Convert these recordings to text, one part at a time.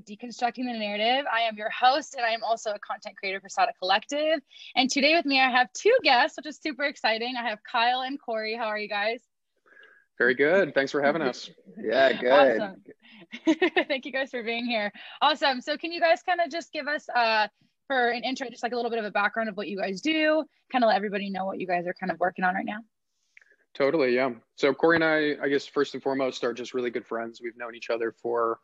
of Deconstructing the Narrative. I am your host, and I am also a content creator for Sada Collective. And today with me, I have two guests, which is super exciting. I have Kyle and Corey. How are you guys? Very good. Thanks for having us. yeah, good. Awesome. Thank you guys for being here. Awesome. So, can you guys kind of just give us, uh, for an intro, just like a little bit of a background of what you guys do, kind of let everybody know what you guys are kind of working on right now? Totally, yeah. So Corey and I, I guess first and foremost, are just really good friends. We've known each other for,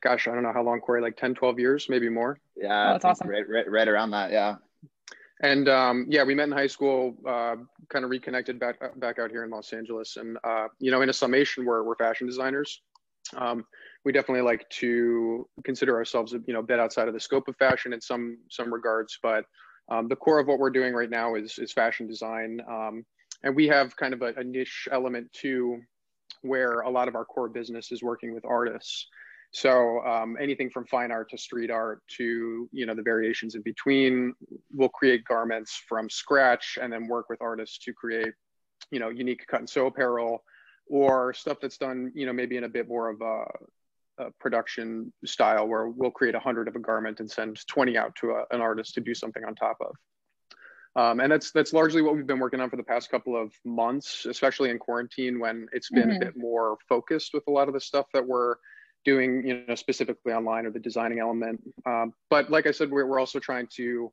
gosh, I don't know how long, Corey, like 10, 12 years, maybe more. Yeah, oh, that's awesome. Right, right, right around that, yeah. And um, yeah, we met in high school, uh, kind of reconnected back back out here in Los Angeles. And uh, you know, in a summation, we're we're fashion designers. Um, we definitely like to consider ourselves, you know, a bit outside of the scope of fashion in some some regards, but um, the core of what we're doing right now is is fashion design. Um, and we have kind of a, a niche element too where a lot of our core business is working with artists so um, anything from fine art to street art to you know the variations in between we'll create garments from scratch and then work with artists to create you know unique cut and sew apparel or stuff that's done you know maybe in a bit more of a, a production style where we'll create a hundred of a garment and send 20 out to a, an artist to do something on top of um, and that's that's largely what we've been working on for the past couple of months, especially in quarantine when it's been mm-hmm. a bit more focused with a lot of the stuff that we're doing, you know, specifically online or the designing element. Um, but like I said, we're, we're also trying to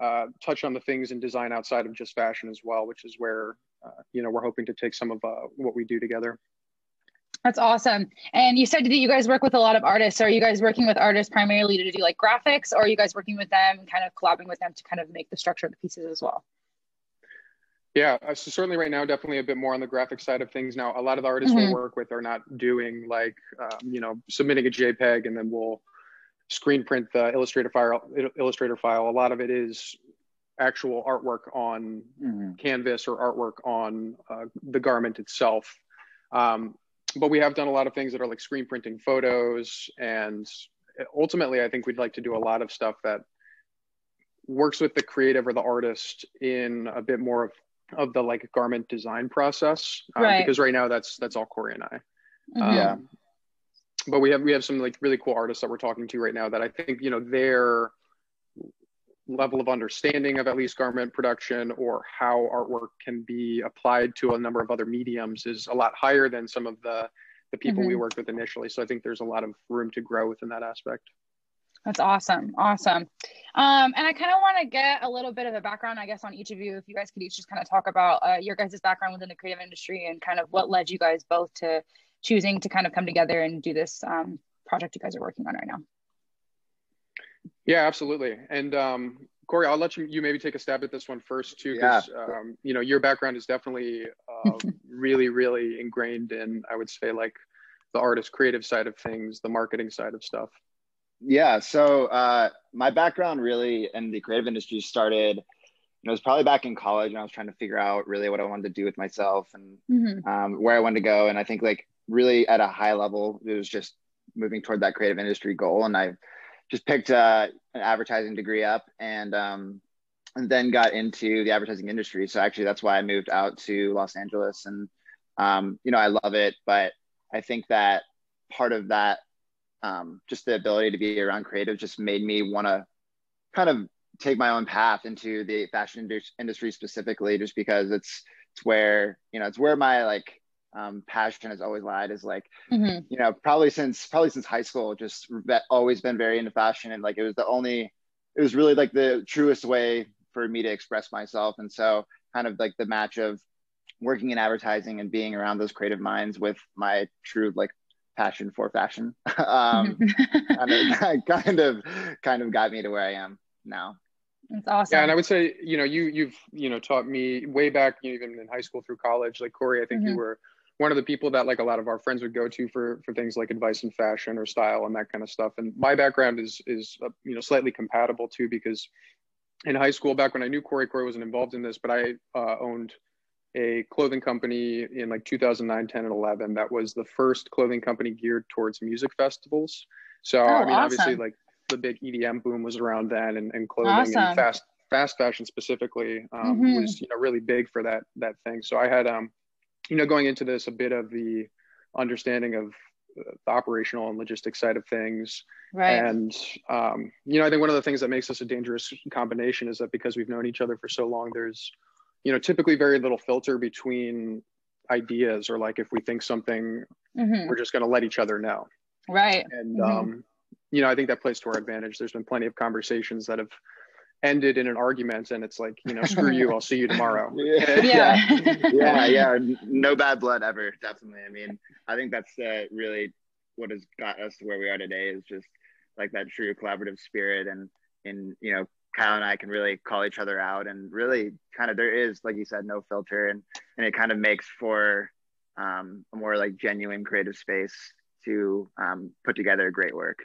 uh, touch on the things in design outside of just fashion as well, which is where, uh, you know, we're hoping to take some of uh, what we do together. That's awesome. And you said that you guys work with a lot of artists. Are you guys working with artists primarily to do like graphics, or are you guys working with them kind of collabing with them to kind of make the structure of the pieces as well? Yeah, uh, so certainly right now, definitely a bit more on the graphic side of things. Now, a lot of the artists mm-hmm. we work with are not doing like, um, you know, submitting a JPEG and then we'll screen print the Illustrator file. Illustrator file. A lot of it is actual artwork on mm-hmm. canvas or artwork on uh, the garment itself. Um, but we have done a lot of things that are like screen printing photos and ultimately i think we'd like to do a lot of stuff that works with the creative or the artist in a bit more of, of the like garment design process um, right. because right now that's that's all corey and i mm-hmm. um, yeah but we have we have some like really cool artists that we're talking to right now that i think you know they're level of understanding of at least garment production or how artwork can be applied to a number of other mediums is a lot higher than some of the the people mm-hmm. we worked with initially. So I think there's a lot of room to grow within that aspect. That's awesome. Awesome. Um, and I kind of want to get a little bit of a background, I guess, on each of you. If you guys could each just kind of talk about uh, your guys' background within the creative industry and kind of what led you guys both to choosing to kind of come together and do this um, project you guys are working on right now. Yeah, absolutely. And um, Corey, I'll let you you maybe take a stab at this one first too, because yeah. um, you know your background is definitely uh, really, really ingrained in I would say like the artist creative side of things, the marketing side of stuff. Yeah. So uh, my background really in the creative industry started. You know, it was probably back in college, and I was trying to figure out really what I wanted to do with myself and mm-hmm. um, where I wanted to go. And I think like really at a high level, it was just moving toward that creative industry goal. And I just picked uh, an advertising degree up and um, and then got into the advertising industry. So actually, that's why I moved out to Los Angeles, and um, you know, I love it. But I think that part of that, um, just the ability to be around creative, just made me want to kind of take my own path into the fashion industry specifically, just because it's it's where you know it's where my like um, passion has always lied is like mm-hmm. you know probably since probably since high school just always been very into fashion and like it was the only it was really like the truest way for me to express myself and so kind of like the match of working in advertising and being around those creative minds with my true like passion for fashion um kind, of, kind of kind of got me to where i am now that's awesome. Yeah, and I would say, you know, you you've you know taught me way back, even in high school through college. Like Corey, I think mm-hmm. you were one of the people that like a lot of our friends would go to for for things like advice in fashion or style and that kind of stuff and my background is is uh, you know slightly compatible too because in high school back when i knew corey corey wasn't involved in this but i uh, owned a clothing company in like 2009 10 and 11 that was the first clothing company geared towards music festivals so oh, i mean awesome. obviously like the big edm boom was around then and, and clothing awesome. and fast fast fashion specifically um, mm-hmm. was you know really big for that that thing so i had um you know, going into this, a bit of the understanding of the operational and logistic side of things. Right. And um, you know, I think one of the things that makes us a dangerous combination is that because we've known each other for so long, there's you know typically very little filter between ideas or like if we think something, mm-hmm. we're just going to let each other know. Right. And mm-hmm. um, you know, I think that plays to our advantage. There's been plenty of conversations that have ended in an argument and it's like you know screw you i'll see you tomorrow yeah yeah. yeah yeah no bad blood ever definitely i mean i think that's uh, really what has got us to where we are today is just like that true collaborative spirit and and you know kyle and i can really call each other out and really kind of there is like you said no filter and and it kind of makes for um, a more like genuine creative space to um, put together great work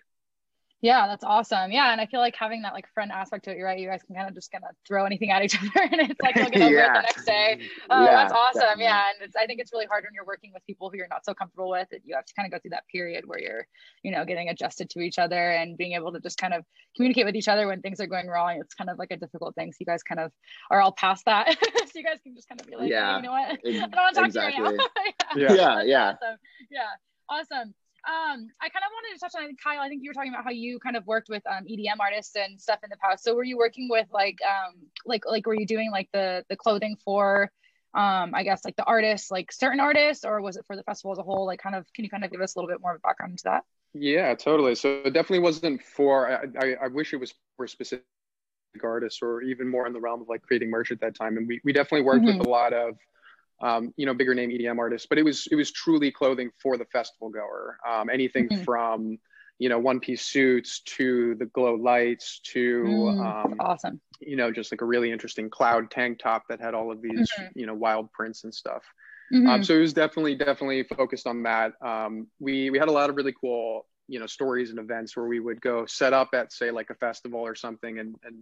yeah, that's awesome. Yeah, and I feel like having that like friend aspect to it, you're right. You guys can kind of just kind of throw anything at each other, and it's like you'll get over yeah. it the next day. Oh, yeah, that's awesome. Definitely. Yeah, and it's, I think it's really hard when you're working with people who you're not so comfortable with. That you have to kind of go through that period where you're, you know, getting adjusted to each other and being able to just kind of communicate with each other when things are going wrong. It's kind of like a difficult thing. So you guys kind of are all past that. so you guys can just kind of be like, yeah, hey, you know what, I don't want to talk exactly. to you right now. yeah, yeah, yeah. Awesome. Yeah, awesome um, I kind of wanted to touch on Kyle. I think you were talking about how you kind of worked with um, EDM artists and stuff in the past. So were you working with like um, like like were you doing like the the clothing for um, I guess like the artists, like certain artists, or was it for the festival as a whole? Like, kind of, can you kind of give us a little bit more of a background into that? Yeah, totally. So it definitely wasn't for. I, I, I wish it was for specific artists, or even more in the realm of like creating merch at that time. And we we definitely worked mm-hmm. with a lot of um, you know, bigger name EDM artists, but it was it was truly clothing for the festival goer. Um, anything mm-hmm. from you know one piece suits to the glow lights to mm, um, awesome. You know, just like a really interesting cloud tank top that had all of these mm-hmm. you know wild prints and stuff. Mm-hmm. Um, so it was definitely definitely focused on that. Um, we we had a lot of really cool you know stories and events where we would go set up at say like a festival or something and and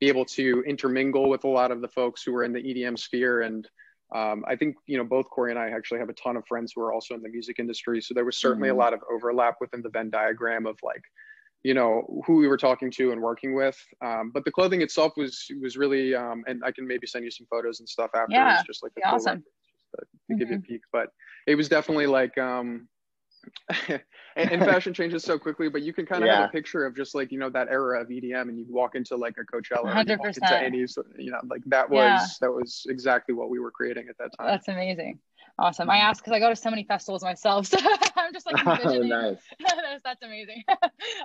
be able to intermingle with a lot of the folks who were in the EDM sphere and um, I think you know both Corey and I actually have a ton of friends who are also in the music industry, so there was certainly mm-hmm. a lot of overlap within the Venn diagram of like, you know, who we were talking to and working with. Um, but the clothing itself was was really, um, and I can maybe send you some photos and stuff after. Yeah, just like a awesome. to, to mm-hmm. give you a mm-hmm. peek, but it was definitely like um, and, and, fashion changes so quickly, but you can kind of yeah. have a picture of just like you know that era of EDM, and you walk into like a Coachella, 100%. into any, you know, like that was yeah. that was exactly what we were creating at that time. That's amazing, awesome. I mm-hmm. ask because I go to so many festivals myself, so I'm just like oh, envisioning. Oh, nice. that's, that's amazing,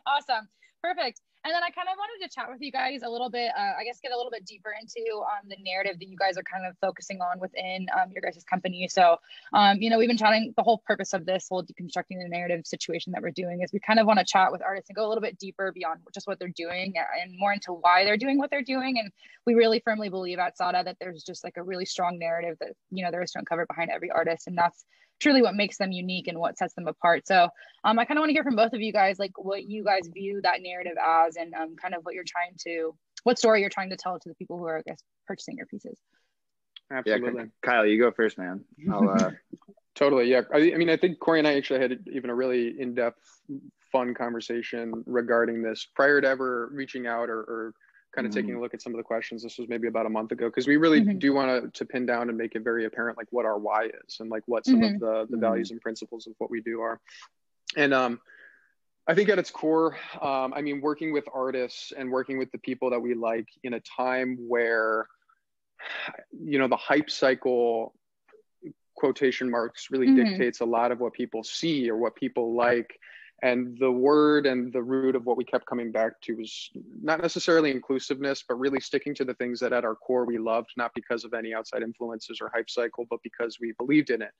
awesome, perfect. And then I kind of wanted to chat with you guys a little bit, uh, I guess get a little bit deeper into um, the narrative that you guys are kind of focusing on within um, your guys' company. So, um, you know, we've been chatting, the whole purpose of this whole deconstructing the narrative situation that we're doing is we kind of want to chat with artists and go a little bit deeper beyond just what they're doing and more into why they're doing what they're doing. And we really firmly believe at SADA that there's just like a really strong narrative that, you know, there is to uncover behind every artist. And that's truly what makes them unique and what sets them apart. So um, I kind of want to hear from both of you guys, like what you guys view that narrative as and um, kind of what you're trying to, what story you're trying to tell to the people who are, I guess, purchasing your pieces. Absolutely. Yeah, Kyle, you go first, man. Uh... totally. Yeah. I, I mean, I think Corey and I actually had even a really in-depth, fun conversation regarding this prior to ever reaching out or, or kind of mm-hmm. taking a look at some of the questions. This was maybe about a month ago because we really mm-hmm. do want to to pin down and make it very apparent like what our why is and like what some mm-hmm. of the the values mm-hmm. and principles of what we do are. And um, I think at its core, um, I mean, working with artists and working with the people that we like in a time where, you know, the hype cycle quotation marks really mm-hmm. dictates a lot of what people see or what people like and the word and the root of what we kept coming back to was not necessarily inclusiveness but really sticking to the things that at our core we loved not because of any outside influences or hype cycle but because we believed in it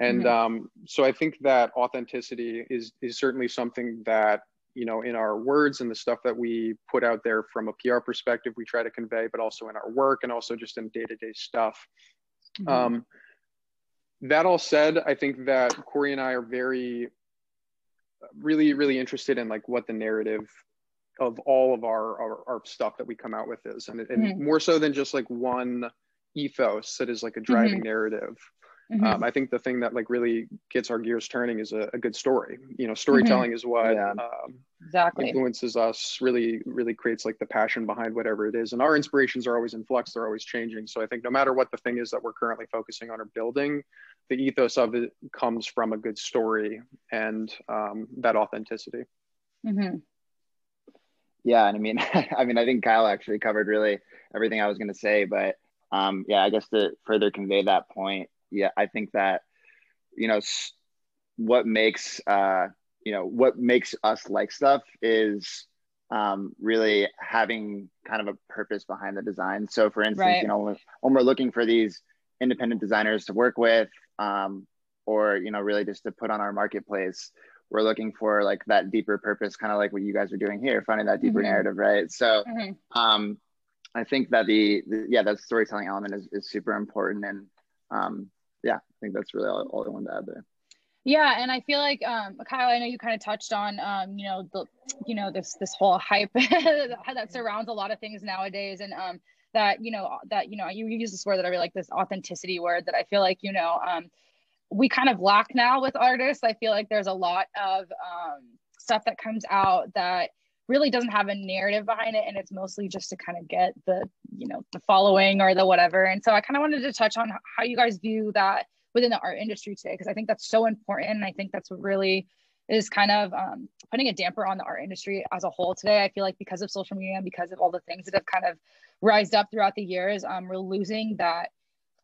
and mm-hmm. um, so i think that authenticity is is certainly something that you know in our words and the stuff that we put out there from a pr perspective we try to convey but also in our work and also just in day-to-day stuff mm-hmm. um, that all said i think that corey and i are very really really interested in like what the narrative of all of our our, our stuff that we come out with is and, and mm-hmm. more so than just like one ethos that is like a driving mm-hmm. narrative mm-hmm. Um, i think the thing that like really gets our gears turning is a, a good story you know storytelling mm-hmm. is what yeah. um, exactly influences us really really creates like the passion behind whatever it is and our inspirations are always in flux they're always changing so i think no matter what the thing is that we're currently focusing on or building the ethos of it comes from a good story and um, that authenticity mm-hmm. yeah and i mean i mean i think kyle actually covered really everything i was going to say but um, yeah i guess to further convey that point yeah i think that you know what makes uh, you know what makes us like stuff is um, really having kind of a purpose behind the design. So, for instance, right. you know, when we're looking for these independent designers to work with, um, or you know, really just to put on our marketplace, we're looking for like that deeper purpose, kind of like what you guys are doing here, finding that deeper mm-hmm. narrative, right? So, mm-hmm. um, I think that the, the, yeah, that storytelling element is, is super important, and um, yeah, I think that's really all, all I wanted to add there. Yeah, and I feel like um, Kyle, I know you kind of touched on um, you know the you know this this whole hype that surrounds a lot of things nowadays, and um, that you know that you know you use this word that I really like this authenticity word that I feel like you know um, we kind of lack now with artists. I feel like there's a lot of um, stuff that comes out that really doesn't have a narrative behind it and it's mostly just to kind of get the you know the following or the whatever and so i kind of wanted to touch on how you guys view that within the art industry today because I think that's so important. And I think that's what really is kind of um, putting a damper on the art industry as a whole today. I feel like because of social media and because of all the things that have kind of rised up throughout the years, um, we're losing that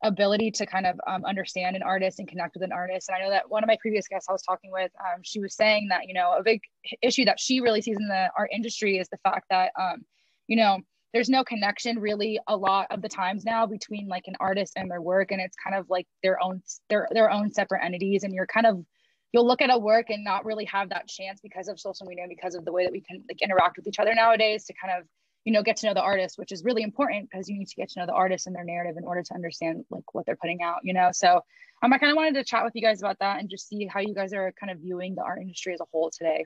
ability to kind of um, understand an artist and connect with an artist. And I know that one of my previous guests I was talking with, um, she was saying that, you know, a big issue that she really sees in the art industry is the fact that, um, you know, there's no connection really a lot of the times now between like an artist and their work and it's kind of like their own their their own separate entities and you're kind of you'll look at a work and not really have that chance because of social media because of the way that we can like interact with each other nowadays to kind of you know get to know the artist which is really important because you need to get to know the artist and their narrative in order to understand like what they're putting out you know so um, i kind of wanted to chat with you guys about that and just see how you guys are kind of viewing the art industry as a whole today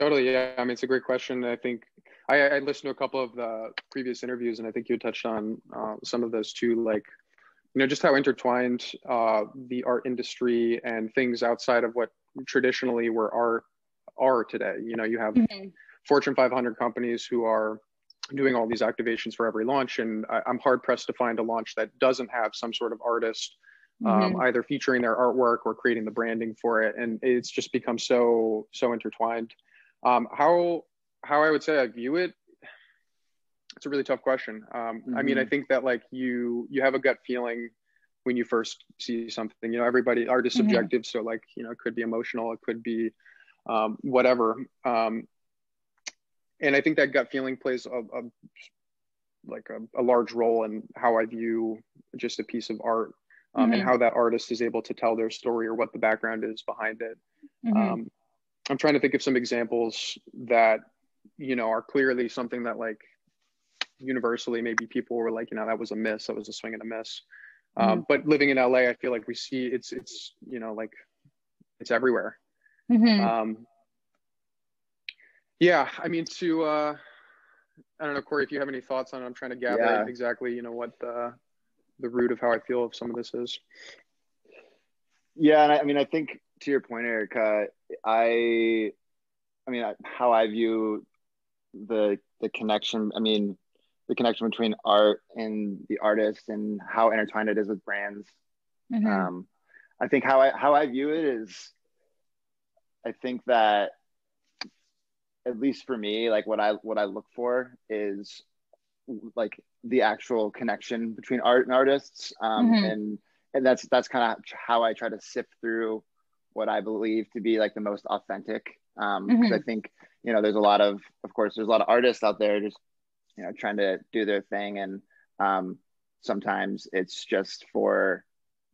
totally yeah i mean it's a great question i think I, I listened to a couple of the previous interviews, and I think you touched on uh, some of those too, like you know just how intertwined uh, the art industry and things outside of what traditionally were art are today. You know, you have mm-hmm. Fortune 500 companies who are doing all these activations for every launch, and I, am hard pressed to find a launch that doesn't have some sort of artist. Um, mm-hmm. either featuring their artwork or creating the branding for it and it's just become so so intertwined um, how how I would say I view it, it's a really tough question. Um, mm-hmm. I mean, I mm-hmm. think that like you you have a gut feeling when you first see something. You know, everybody art is mm-hmm. subjective, mm-hmm. so like you know, it could be emotional, it could be um, whatever. Um, and I think that gut feeling plays a, a like a, a, large role in how I view just a piece of art um, mm-hmm. and how that artist is able to tell their story or what the background is behind it. Mm-hmm. Um, I'm trying to think of some examples that you know, are clearly something that like universally maybe people were like, you know, that was a miss, that was a swing and a miss. Um, mm-hmm. but living in LA, I feel like we see it's it's you know like it's everywhere. Mm-hmm. Um, yeah, I mean to uh, I don't know, Corey, if you have any thoughts on it, I'm trying to gather yeah. exactly you know what the the root of how I feel of some of this is. Yeah, and I, I mean I think to your point, Erica, I I mean how I view the the connection i mean the connection between art and the artist and how intertwined it is with brands mm-hmm. um, i think how i how i view it is i think that at least for me like what i what i look for is like the actual connection between art and artists um, mm-hmm. and and that's that's kind of how i try to sift through what i believe to be like the most authentic um mm-hmm. i think you know, there's a lot of, of course, there's a lot of artists out there just, you know, trying to do their thing. And um, sometimes it's just for,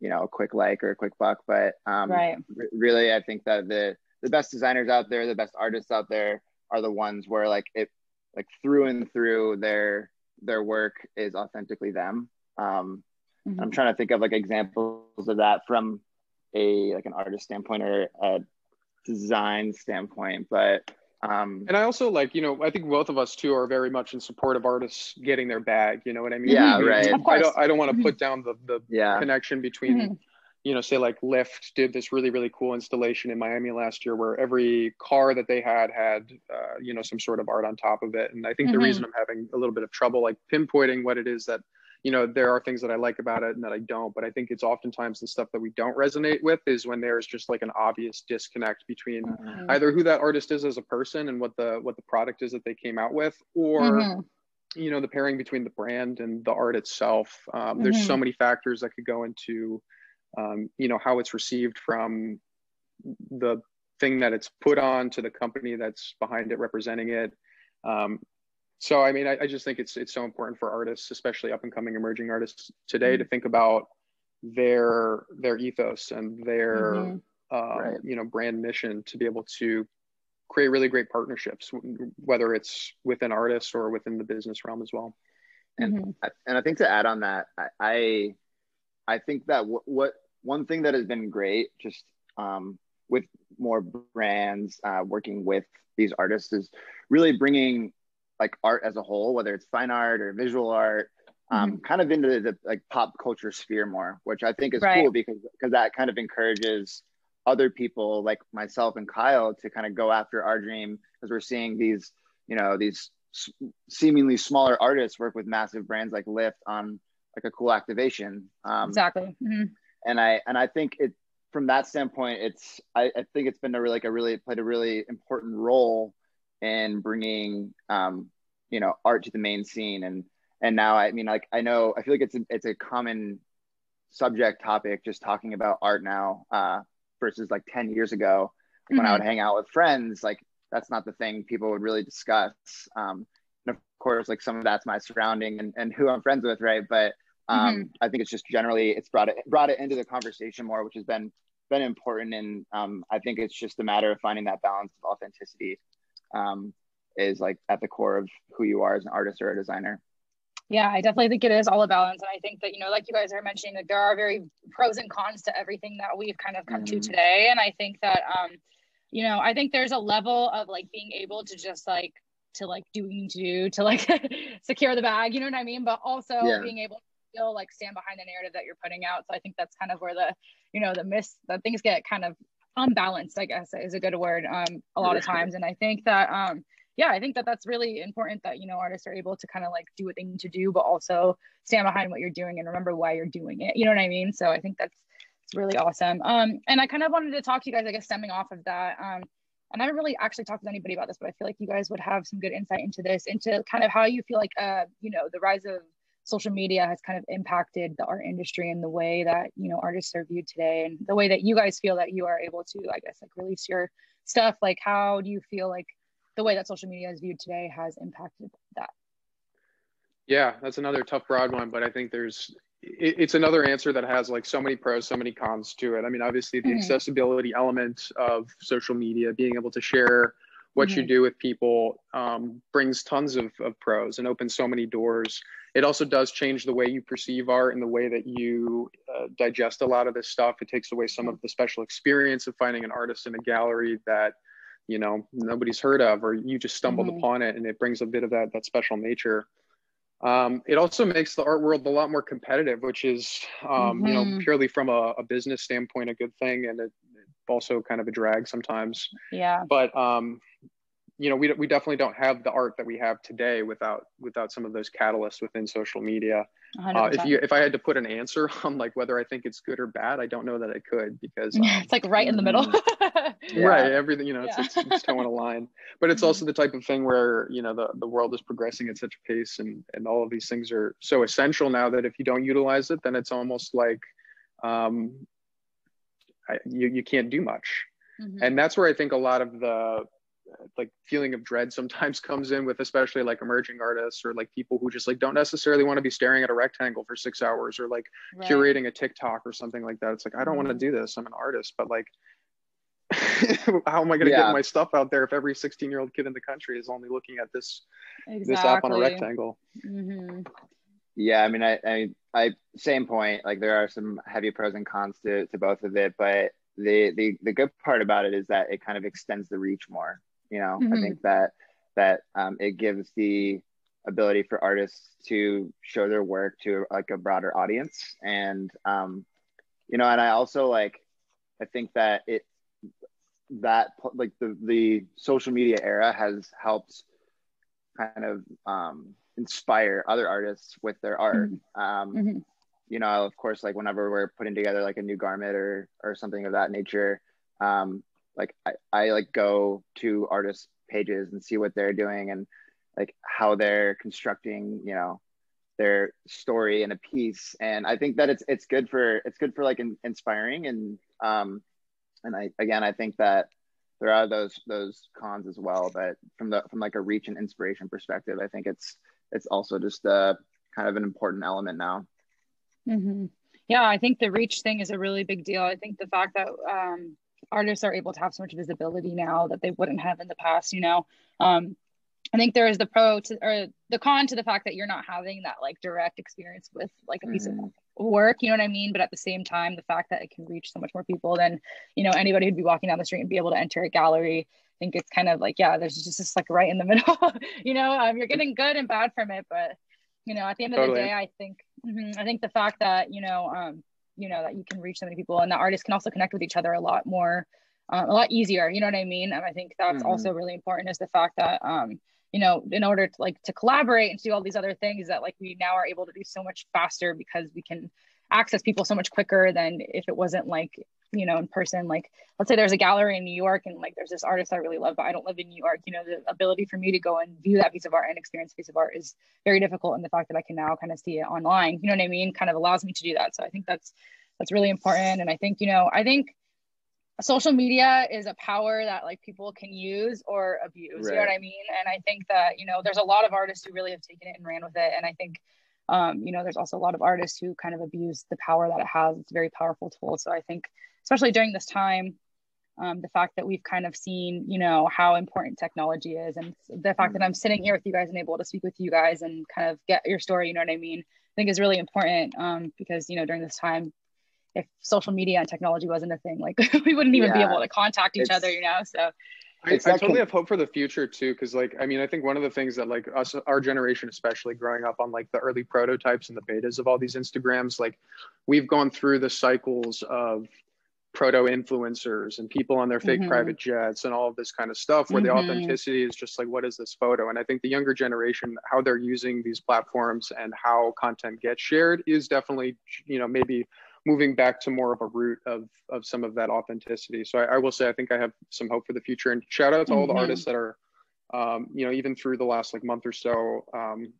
you know, a quick like or a quick buck. But um, right. R- really, I think that the, the best designers out there, the best artists out there are the ones where like it, like through and through their, their work is authentically them. Um, mm-hmm. I'm trying to think of like examples of that from a, like an artist standpoint or a design standpoint, but um, and I also like, you know, I think both of us too are very much in support of artists getting their bag. You know what I mean? Yeah, right. I don't, I don't want to mm-hmm. put down the the yeah. connection between, mm-hmm. You know, say like Lyft did this really, really cool installation in Miami last year where every car that they had had, uh, you know, some sort of art on top of it. And I think mm-hmm. the reason I'm having a little bit of trouble like pinpointing what it is that, you know, there are things that I like about it and that I don't, but I think it's oftentimes the stuff that we don't resonate with is when there's just like an obvious disconnect between mm-hmm. either who that artist is as a person and what the what the product is that they came out with, or mm-hmm you know the pairing between the brand and the art itself um, mm-hmm. there's so mm-hmm. many factors that could go into um, you know how it's received from the thing that it's put on to the company that's behind it representing it um, so i mean I, I, just think it's it's so important for artists especially up and coming emerging artists today mm-hmm. to think about their their ethos and their mm-hmm. uh, right. you know brand mission to be able to create really great partnerships whether it's within artists or within the business realm as well and mm-hmm. and i think to add on that i I think that w- what one thing that has been great just um, with more brands uh, working with these artists is really bringing like art as a whole, whether it's fine art or visual art, um, mm-hmm. kind of into the like pop culture sphere more, which I think is right. cool because because that kind of encourages other people like myself and Kyle to kind of go after our dream because we're seeing these you know these seemingly smaller artists work with massive brands like Lyft on like a cool activation. Um, exactly. Mm-hmm. And I and I think it from that standpoint, it's I, I think it's been a really like a really played a really important role in bringing um, you know art to the main scene and and now I mean like I know I feel like it's a, it's a common subject topic just talking about art now uh, versus like 10 years ago mm-hmm. when I would mm-hmm. hang out with friends like that's not the thing people would really discuss um, and of course like some of that's my surrounding and, and who I'm friends with right but um, mm-hmm. I think it's just generally it's brought it brought it into the conversation more, which has been been important. And um, I think it's just a matter of finding that balance of authenticity um, is like at the core of who you are as an artist or a designer. Yeah, I definitely think it is all a balance. And I think that, you know, like you guys are mentioning, that there are very pros and cons to everything that we've kind of come mm-hmm. to today. And I think that, um, you know, I think there's a level of like being able to just like, to like do what you need to do to like secure the bag, you know what I mean? But also yeah. being able still like stand behind the narrative that you're putting out. So I think that's kind of where the, you know, the miss that things get kind of unbalanced, I guess is a good word um, a lot of times. And I think that, um, yeah, I think that that's really important that, you know, artists are able to kind of like do what they need to do, but also stand behind what you're doing and remember why you're doing it. You know what I mean? So I think that's, it's really awesome. Um, and I kind of wanted to talk to you guys, I guess, stemming off of that. Um, and I haven't really actually talked with anybody about this, but I feel like you guys would have some good insight into this, into kind of how you feel like, uh, you know, the rise of social media has kind of impacted the art industry and the way that you know artists are viewed today and the way that you guys feel that you are able to i guess like release your stuff like how do you feel like the way that social media is viewed today has impacted that yeah that's another tough broad one but i think there's it, it's another answer that has like so many pros so many cons to it i mean obviously the mm-hmm. accessibility element of social media being able to share what mm-hmm. you do with people um, brings tons of, of pros and opens so many doors it also does change the way you perceive art and the way that you uh, digest a lot of this stuff it takes away some of the special experience of finding an artist in a gallery that you know nobody's heard of or you just stumbled mm-hmm. upon it and it brings a bit of that that special nature um, it also makes the art world a lot more competitive which is um, mm-hmm. you know mm-hmm. purely from a, a, business standpoint a good thing and it, also kind of a drag sometimes yeah but um, you know we, we definitely don't have the art that we have today without without some of those catalysts within social media uh, if you if i had to put an answer on like whether i think it's good or bad i don't know that i could because um, it's like right in the middle yeah. right everything you know it's, yeah. it's, it's toeing a line but it's also mm-hmm. the type of thing where you know the, the world is progressing at such a pace and and all of these things are so essential now that if you don't utilize it then it's almost like um I, you, you can't do much mm-hmm. and that's where i think a lot of the like feeling of dread sometimes comes in with especially like emerging artists or like people who just like don't necessarily want to be staring at a rectangle for six hours or like right. curating a TikTok or something like that. It's like I don't want to mm-hmm. do this. I'm an artist, but like how am I going to yeah. get my stuff out there if every 16 year old kid in the country is only looking at this exactly. this app on a rectangle? Mm-hmm. Yeah, I mean, I, I, I, same point. Like there are some heavy pros and cons to, to both of it, but the, the the good part about it is that it kind of extends the reach more you know mm-hmm. i think that that um, it gives the ability for artists to show their work to like a broader audience and um, you know, and I also like, I think that it, that like the, the social media era has helped kind of um, inspire other artists with their art. Mm-hmm. Um, mm-hmm. You know, of course, like whenever we're putting together like a new garment or, or something of that nature, um, like I, I like go to artists pages and see what they're doing and like how they're constructing, you know, their story in a piece. And i think that it's it's good for it's good for like in, inspiring and um and i again i think that there are those those cons as well but from the from like a reach and inspiration perspective i think it's it's also just a kind of an important element now. Mm-hmm. yeah i think the reach thing is a really big deal. I think the fact that um artists are able to have so much visibility now that they wouldn't have in the past you know um I think there is the pro to or the con to the fact that you're not having that like direct experience with like a piece mm-hmm. of work, you know what I mean? But at the same time, the fact that it can reach so much more people than, you know, anybody who'd be walking down the street and be able to enter a gallery. I think it's kind of like, yeah, there's just this like right in the middle, you know, um, you're getting good and bad from it. But, you know, at the end of the day, I think, mm-hmm, I think the fact that, you know, um, you know, that you can reach so many people and that artists can also connect with each other a lot more, um, a lot easier, you know what I mean? And I think that's mm-hmm. also really important is the fact that, um, you know in order to like to collaborate and do all these other things that like we now are able to do so much faster because we can access people so much quicker than if it wasn't like you know in person like let's say there's a gallery in new york and like there's this artist i really love but i don't live in new york you know the ability for me to go and view that piece of art and experience a piece of art is very difficult and the fact that i can now kind of see it online you know what i mean kind of allows me to do that. So i think that's that's really important. And i think you know i think social media is a power that like people can use or abuse right. you know what i mean? And i think that you know there's a lot of artists who really have taken it and ran with it. And i think um, you know there's also a lot of artists who kind of abuse the power that it has it's a very powerful tool so i think especially during this time um, the fact that we've kind of seen you know how important technology is and the fact that i'm sitting here with you guys and able to speak with you guys and kind of get your story you know what i mean i think is really important um, because you know during this time if social media and technology wasn't a thing, like we wouldn't even yeah. be able to contact each other, you know? So I, I totally have hope for the future too. Cause like, I mean, I think one of the things that like us, our generation, especially growing up on like the early prototypes and the betas of all these Instagrams, like we've gone through the cycles of proto influencers and people on their fake mm-hmm. private jets and all of this kind of stuff where mm-hmm. the authenticity is just like what is this photo and i think the younger generation how they're using these platforms and how content gets shared is definitely you know maybe moving back to more of a root of of some of that authenticity. So I, I will say I think I have some hope for the future. And shout out to all mm-hmm. the artists that are, um, you know, even through the last like month or so, um,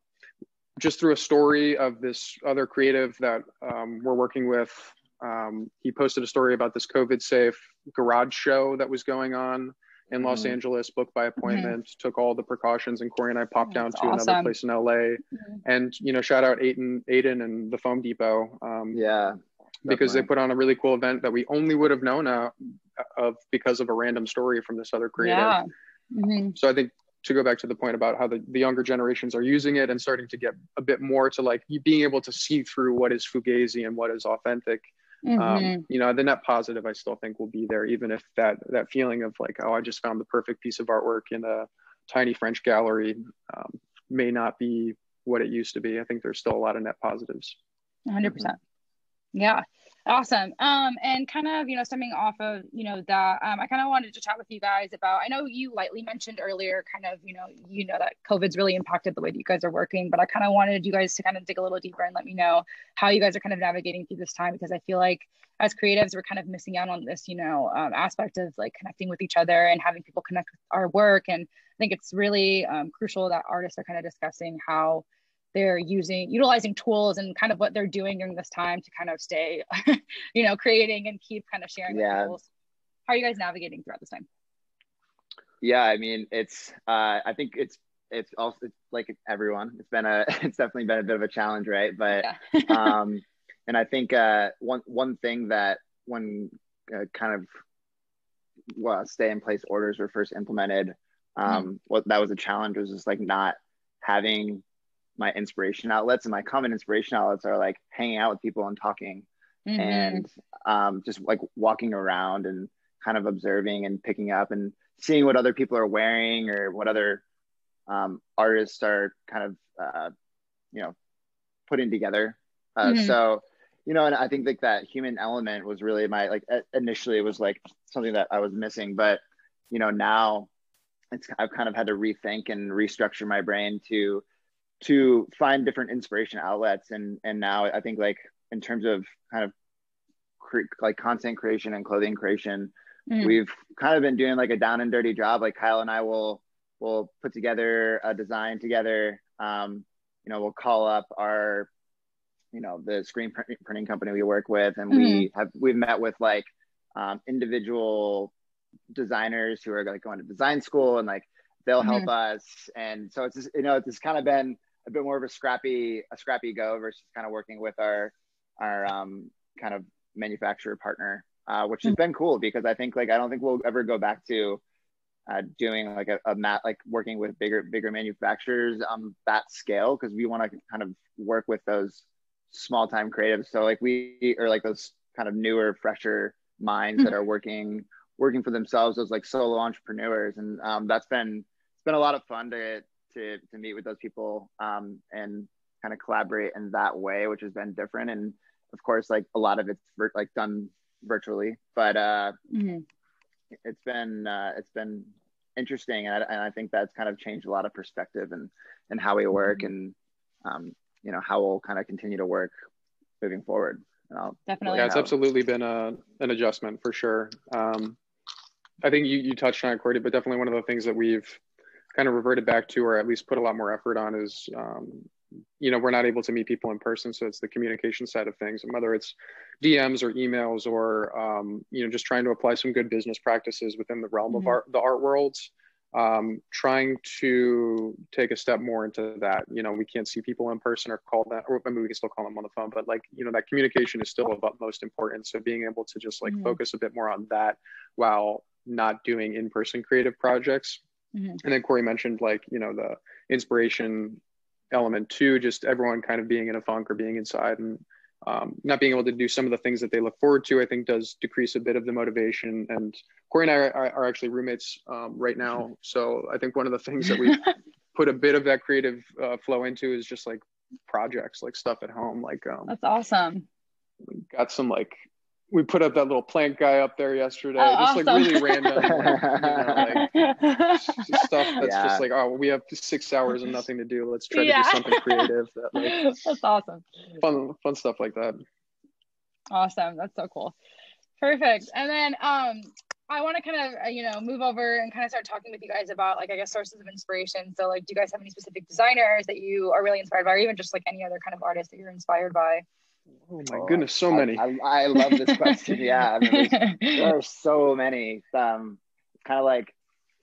just through a story of this other creative that um, we're working with. Um, he posted a story about this COVID safe garage show that was going on in Los mm-hmm. Angeles, booked by mm-hmm. appointment, mm-hmm. took all the precautions, and Corey and I popped down to awesome. another place in LA. Mm-hmm. And you know, shout out Aiden, Aiden, and the Foam Depot. Um, yeah, because they put on a really cool event that we only would have known uh, of because of a random story from this other creator. Yeah. Mm-hmm. So I think to go back to the point about how the, the younger generations are using it and starting to get a bit more to like being able to see through what is fugazi and what is authentic. Um, mm-hmm. Um, you know, the net positive I still think will be there, even if that that feeling of like, oh, I just found the perfect piece of artwork in a tiny French gallery um, may not be what it used to be. I think there's still a lot of net positives. 100%. percent yeah. Awesome. Um, and kind of, you know, stemming off of, you know, that, um, I kind of wanted to chat with you guys about, I know you lightly mentioned earlier, kind of, you know, you know, that COVID's really impacted the way that you guys are working, but I kind of wanted you guys to kind of dig a little deeper and let me know how you guys are kind of navigating through this time, because I feel like as creatives, we're kind of missing out on this, you know, um, aspect of like connecting with each other and having people connect with our work. And I think it's really um, crucial that artists are kind of discussing how, they're using utilizing tools and kind of what they're doing during this time to kind of stay you know creating and keep kind of sharing yeah. tools how are you guys navigating throughout this time yeah i mean it's uh i think it's it's also it's like everyone it's been a it's definitely been a bit of a challenge right but yeah. um and i think uh one one thing that when uh, kind of well stay in place orders were first implemented um mm-hmm. what that was a challenge was just like not having my inspiration outlets and my common inspiration outlets are like hanging out with people and talking mm-hmm. and um, just like walking around and kind of observing and picking up and seeing what other people are wearing or what other um, artists are kind of uh, you know putting together uh, mm-hmm. so you know, and I think like that human element was really my like initially it was like something that I was missing, but you know now it's I've kind of had to rethink and restructure my brain to to find different inspiration outlets and and now I think like in terms of kind of cre- like content creation and clothing creation mm. we've kind of been doing like a down and dirty job like Kyle and I will will put together a design together um, you know we'll call up our you know the screen printing company we work with and mm-hmm. we have we've met with like um, individual designers who are like going to design school and like they'll help mm-hmm. us and so it's just, you know it's kind of been a bit more of a scrappy a scrappy go versus kind of working with our our um, kind of manufacturer partner uh, which has mm-hmm. been cool because i think like i don't think we'll ever go back to uh, doing like a, a mat like working with bigger bigger manufacturers on that scale because we want to kind of work with those small time creatives so like we are like those kind of newer fresher minds mm-hmm. that are working working for themselves as like solo entrepreneurs and um, that's been it's been a lot of fun to to to meet with those people um, and kind of collaborate in that way which has been different. And of course like a lot of it's vir- like done virtually but uh mm-hmm. it's been uh it's been interesting. And I, and I think that's kind of changed a lot of perspective and and how we work mm-hmm. and um you know how we'll kind of continue to work moving forward. Definitely. yeah it's absolutely been a an adjustment for sure. Um I think you, you touched on it, Corey, but definitely one of the things that we've kind of reverted back to, or at least put a lot more effort on, is um, you know we're not able to meet people in person, so it's the communication side of things, and whether it's DMs or emails or um, you know just trying to apply some good business practices within the realm mm-hmm. of art, the art worlds. Um, trying to take a step more into that. You know, we can't see people in person or call that, or I mean, we can still call them on the phone, but like, you know, that communication is still of utmost importance. So being able to just like mm-hmm. focus a bit more on that while not doing in-person creative projects mm-hmm. and then corey mentioned like you know the inspiration element too just everyone kind of being in a funk or being inside and um, not being able to do some of the things that they look forward to i think does decrease a bit of the motivation and corey and i are, are actually roommates um, right now mm-hmm. so i think one of the things that we've put a bit of that creative uh, flow into is just like projects like stuff at home like um, that's awesome got some like we put up that little plant guy up there yesterday. Oh, just awesome. like really random, like, you know, like, stuff that's yeah. just like, oh, we have six hours and nothing to do. Let's try yeah. to do something creative. That, like, that's awesome. Fun, fun stuff like that. Awesome. That's so cool. Perfect. And then um, I want to kind of uh, you know move over and kind of start talking with you guys about like I guess sources of inspiration. So like, do you guys have any specific designers that you are really inspired by, or even just like any other kind of artist that you're inspired by? Oh my oh, goodness, so many. I, I, I, love this question. yeah, I mean, there are so many. Um, kind of like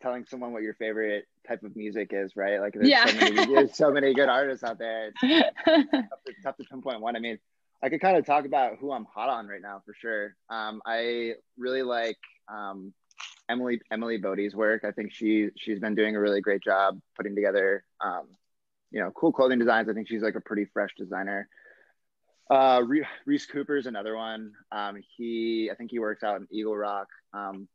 telling someone what your favorite type of music is, right? Like there's, yeah. so, many, there's so many good artists out there. It's, it's, tough to, tough to pinpoint one. I mean, I could kind of talk about who I'm hot on right now for sure. Um, I really like um, Emily Emily Bode's work. I think she she's been doing a really great job putting together um, you know cool clothing designs. I think she's like a pretty fresh designer. Uh, Reese Cooper is another one. Um, he, I think he works out in Eagle Rock. Um,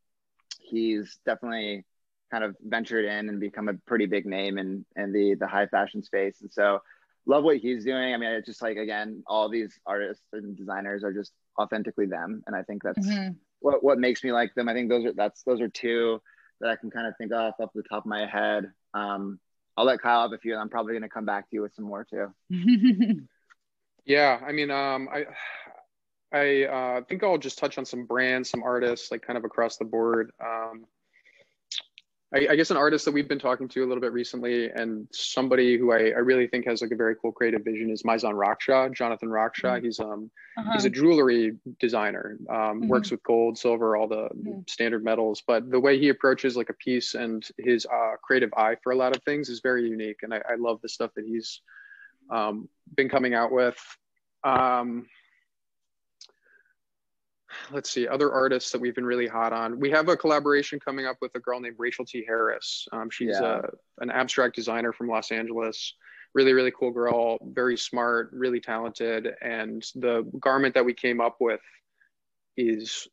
he's definitely kind of ventured in and become a pretty big name in in the the high fashion space. And so, love what he's doing. I mean, it's just like again, all these artists and designers are just authentically them, and I think that's mm-hmm. what what makes me like them. I think those are that's those are two that I can kind of think off off the top of my head. Um, I'll let Kyle have a few. I'm probably going to come back to you with some more too. Yeah, I mean, um, I I uh, think I'll just touch on some brands, some artists, like kind of across the board. Um, I, I, guess an artist that we've been talking to a little bit recently, and somebody who I, I really think has like a very cool creative vision is Maison Raksha, Jonathan Raksha. Mm-hmm. He's um uh-huh. he's a jewelry designer, um, mm-hmm. works with gold, silver, all the mm-hmm. standard metals. But the way he approaches like a piece and his uh, creative eye for a lot of things is very unique, and I, I love the stuff that he's um, been coming out with. Um, let's see, other artists that we've been really hot on. We have a collaboration coming up with a girl named Rachel T. Harris. Um, she's yeah. a, uh, an abstract designer from Los Angeles. Really, really cool girl, very smart, really talented. And the garment that we came up with is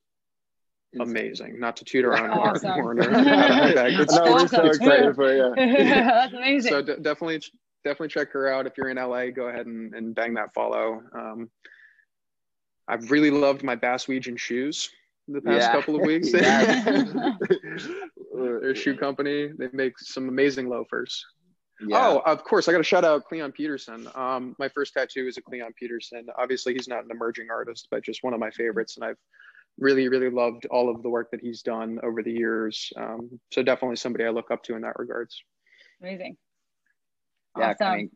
amazing. Not to toot our own awesome. horn. It's, no, awesome. so excited for you. That's amazing. So d- definitely definitely check her out. If you're in LA, go ahead and, and bang that follow. Um, I've really loved my Bass Weejun shoes the past yeah. couple of weeks. Their shoe company, they make some amazing loafers. Yeah. Oh, of course, I got to shout out Cleon Peterson. Um, my first tattoo is a Cleon Peterson. Obviously, he's not an emerging artist, but just one of my favorites, and I've really, really loved all of the work that he's done over the years. Um, so definitely somebody I look up to in that regards. Amazing. Yeah, awesome. I mean,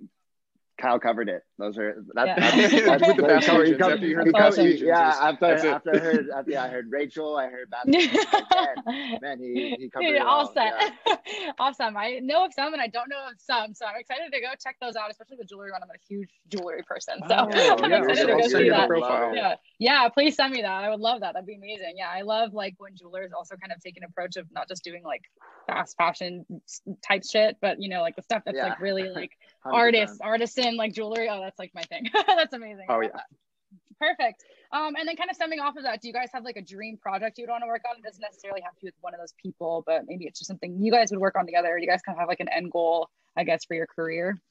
Kyle covered it. Those are that, yeah. that's, that's with the best stories. After you heard the awesome. yeah, after after I heard after yeah, I heard Rachel, I heard Beth. man, man, he he covered Dude, it all. set. Yeah. awesome. I know of some and I don't know of some, so I'm excited to go check those out, especially the jewelry one. I'm a huge jewelry person, so oh, I'm yeah, excited to go see that. Yeah, yeah. Please send me that. I would love that. That'd be amazing. Yeah, I love like when jewelers also kind of take an approach of not just doing like fast fashion type shit, but you know, like the stuff that's yeah. like really like artists, artisan like jewelry. Oh, that's like my thing. that's amazing. Oh yeah. That. Perfect. Um, and then kind of stemming off of that, do you guys have like a dream project you'd want to work on? It doesn't necessarily have to be with one of those people, but maybe it's just something you guys would work on together. You guys kind of have like an end goal, I guess, for your career.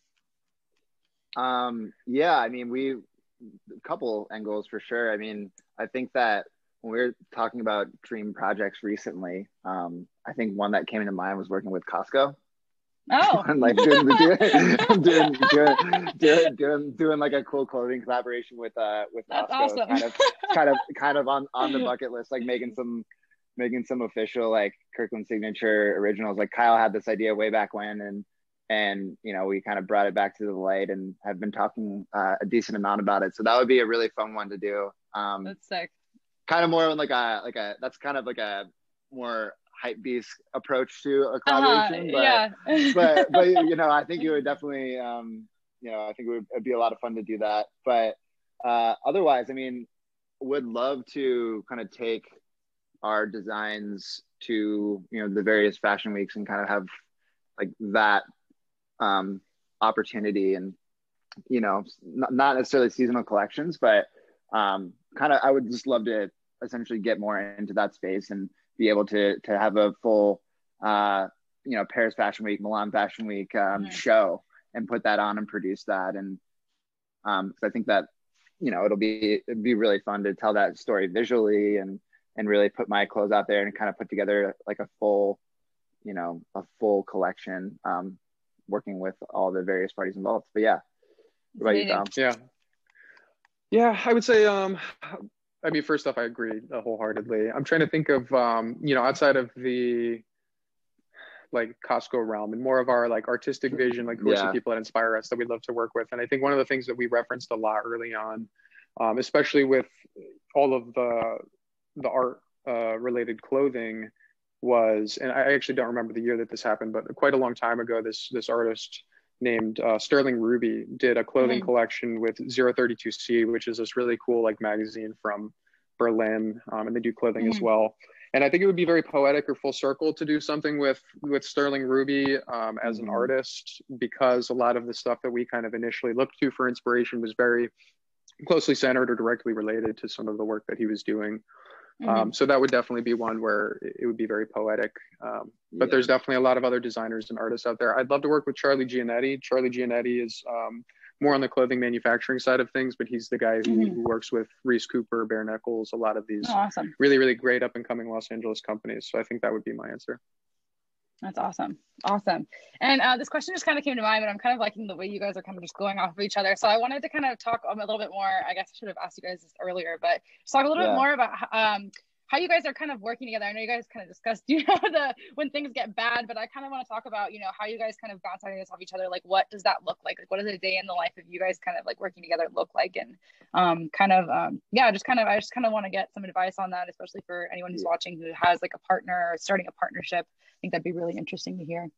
Um, yeah, I mean, we a couple end goals for sure. I mean, I think that when we were talking about dream projects recently, um, I think one that came into mind was working with Costco. Oh, and like doing, doing, doing, doing, doing, doing, doing, like a cool clothing collaboration with uh with That's Costco. Awesome. Kind of, kind of, kind of on on the bucket list, like making some making some official like Kirkland signature originals. Like Kyle had this idea way back when, and and you know we kind of brought it back to the light and have been talking uh, a decent amount about it. So that would be a really fun one to do. Um, That's sick. Kind of more like a like a that's kind of like a more hype beast approach to a uh-huh, collaboration. Uh, but, yeah. but but you know, I think it would definitely um, you know, I think it would it'd be a lot of fun to do that. But uh, otherwise, I mean, would love to kind of take our designs to you know the various fashion weeks and kind of have like that um, opportunity and you know not necessarily seasonal collections but um, kind of i would just love to essentially get more into that space and be able to to have a full uh, you know Paris Fashion Week, Milan Fashion Week um, mm-hmm. show and put that on and produce that. And um, I think that you know it'll be it'd be really fun to tell that story visually and and really put my clothes out there and kind of put together like a full you know a full collection um, working with all the various parties involved. But yeah, what about you, Tom? Yeah. Yeah, I would say um, I mean, first off, I agree wholeheartedly. I'm trying to think of, um, you know, outside of the like Costco realm and more of our like artistic vision, like who yeah. are some people that inspire us that we'd love to work with. And I think one of the things that we referenced a lot early on, um, especially with all of the the art uh, related clothing, was, and I actually don't remember the year that this happened, but quite a long time ago, this this artist named uh, Sterling Ruby did a clothing mm. collection with 032C, which is this really cool like magazine from Berlin, um, and they do clothing mm. as well. And I think it would be very poetic or full circle to do something with with Sterling Ruby um, as mm. an mm-hmm. artist, because a lot of the stuff that we kind of initially looked to for inspiration was very closely centered or directly related to some of the work that he was doing. Um, mm-hmm. Um, so that would definitely be one where it would be very poetic. Um, but yeah. there's definitely a lot of other designers and artists out there. I'd love to work with Charlie Gianetti. Charlie Gianetti is um, more on the clothing manufacturing side of things, but he's the guy who, mm-hmm. who works with Reese Cooper, Bare Knuckles, a lot of these oh, awesome. really, really great up and coming Los Angeles companies. So I think that would be my answer. That's awesome. Awesome. And uh, this question just kind of came to mind, but I'm kind of liking the way you guys are kind of just going off of each other. So I wanted to kind of talk a little bit more. I guess I should have asked you guys this earlier, but just talk a little yeah. bit more about um, how you guys are kind of working together. I know you guys kind of discussed, you know, the when things get bad, but I kind of want to talk about, you know, how you guys kind of bounce ideas off each other. Like, what does that look like? Like, what does a day in the life of you guys kind of like working together look like? And um, kind of, um, yeah, just kind of, I just kind of want to get some advice on that, especially for anyone who's watching who has like a partner or starting a partnership. I think that'd be really interesting to hear.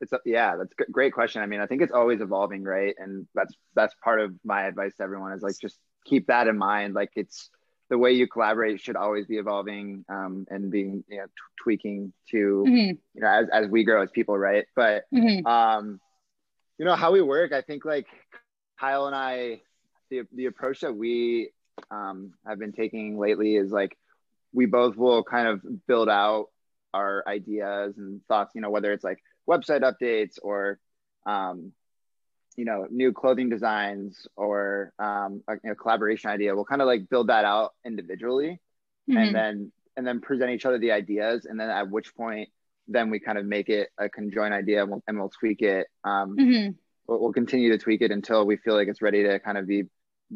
It's a, yeah, that's a great question. I mean, I think it's always evolving, right? And that's that's part of my advice to everyone is like just keep that in mind. Like it's the way you collaborate should always be evolving um, and being you know, t- tweaking to mm-hmm. you know as, as we grow as people right but mm-hmm. um, you know how we work i think like kyle and i the, the approach that we um, have been taking lately is like we both will kind of build out our ideas and thoughts you know whether it's like website updates or um, you know new clothing designs or um, a, a collaboration idea we'll kind of like build that out individually mm-hmm. and then and then present each other the ideas and then at which point then we kind of make it a conjoined idea and we'll, and we'll tweak it um, mm-hmm. we'll, we'll, continue to tweak it until we feel like it's ready to kind of be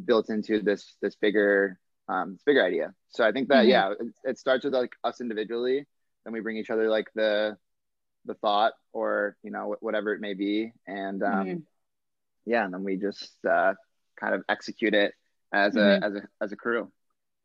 built into this this bigger um, this bigger idea so i think that mm-hmm. yeah it, it starts with like us individually then we bring each other like the the thought or you know whatever it may be and um, mm-hmm. Yeah and then we just uh, kind of execute it as mm-hmm. a as a as a crew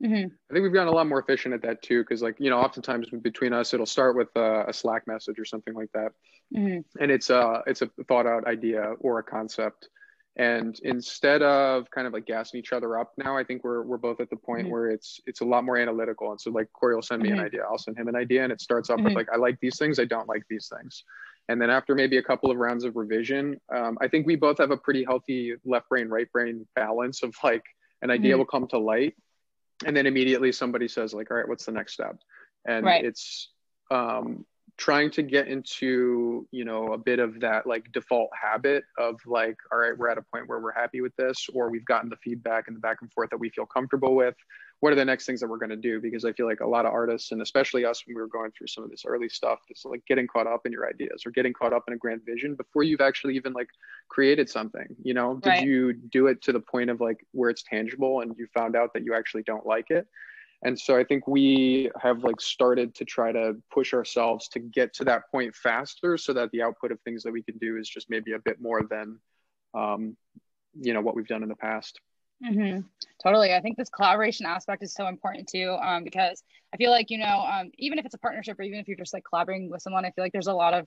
mm-hmm. i think we've gotten a lot more efficient at that too because like you know oftentimes between us it'll start with a, a slack message or something like that mm-hmm. and it's a it's a thought out idea or a concept and instead of kind of like gassing each other up now i think we're, we're both at the point mm-hmm. where it's it's a lot more analytical and so like corey will send me mm-hmm. an idea i'll send him an idea and it starts off mm-hmm. with like i like these things i don't like these things and then after maybe a couple of rounds of revision um, i think we both have a pretty healthy left brain right brain balance of like an idea mm-hmm. will come to light and then immediately somebody says like all right what's the next step and right. it's um, trying to get into you know a bit of that like default habit of like all right we're at a point where we're happy with this or we've gotten the feedback and the back and forth that we feel comfortable with what are the next things that we're going to do? Because i feel like a lot of artists and especially us when we were going through some of this early stuff it's like getting caught up in your ideas or getting caught up in a grand vision before you've actually even like created something you know? Did right. you do it to the point of like where it's tangible and you found out that you actually don't like it? And so i think we have like started to try to push ourselves to get to that point faster so that the output of things that we can do is just maybe a bit more than um, you know what we've done in the past mm-hmm. totally i think this collaboration aspect is so important too um, because i feel like you know um, even if it's a partnership or even if you're just like collaborating with someone i feel like there's a lot of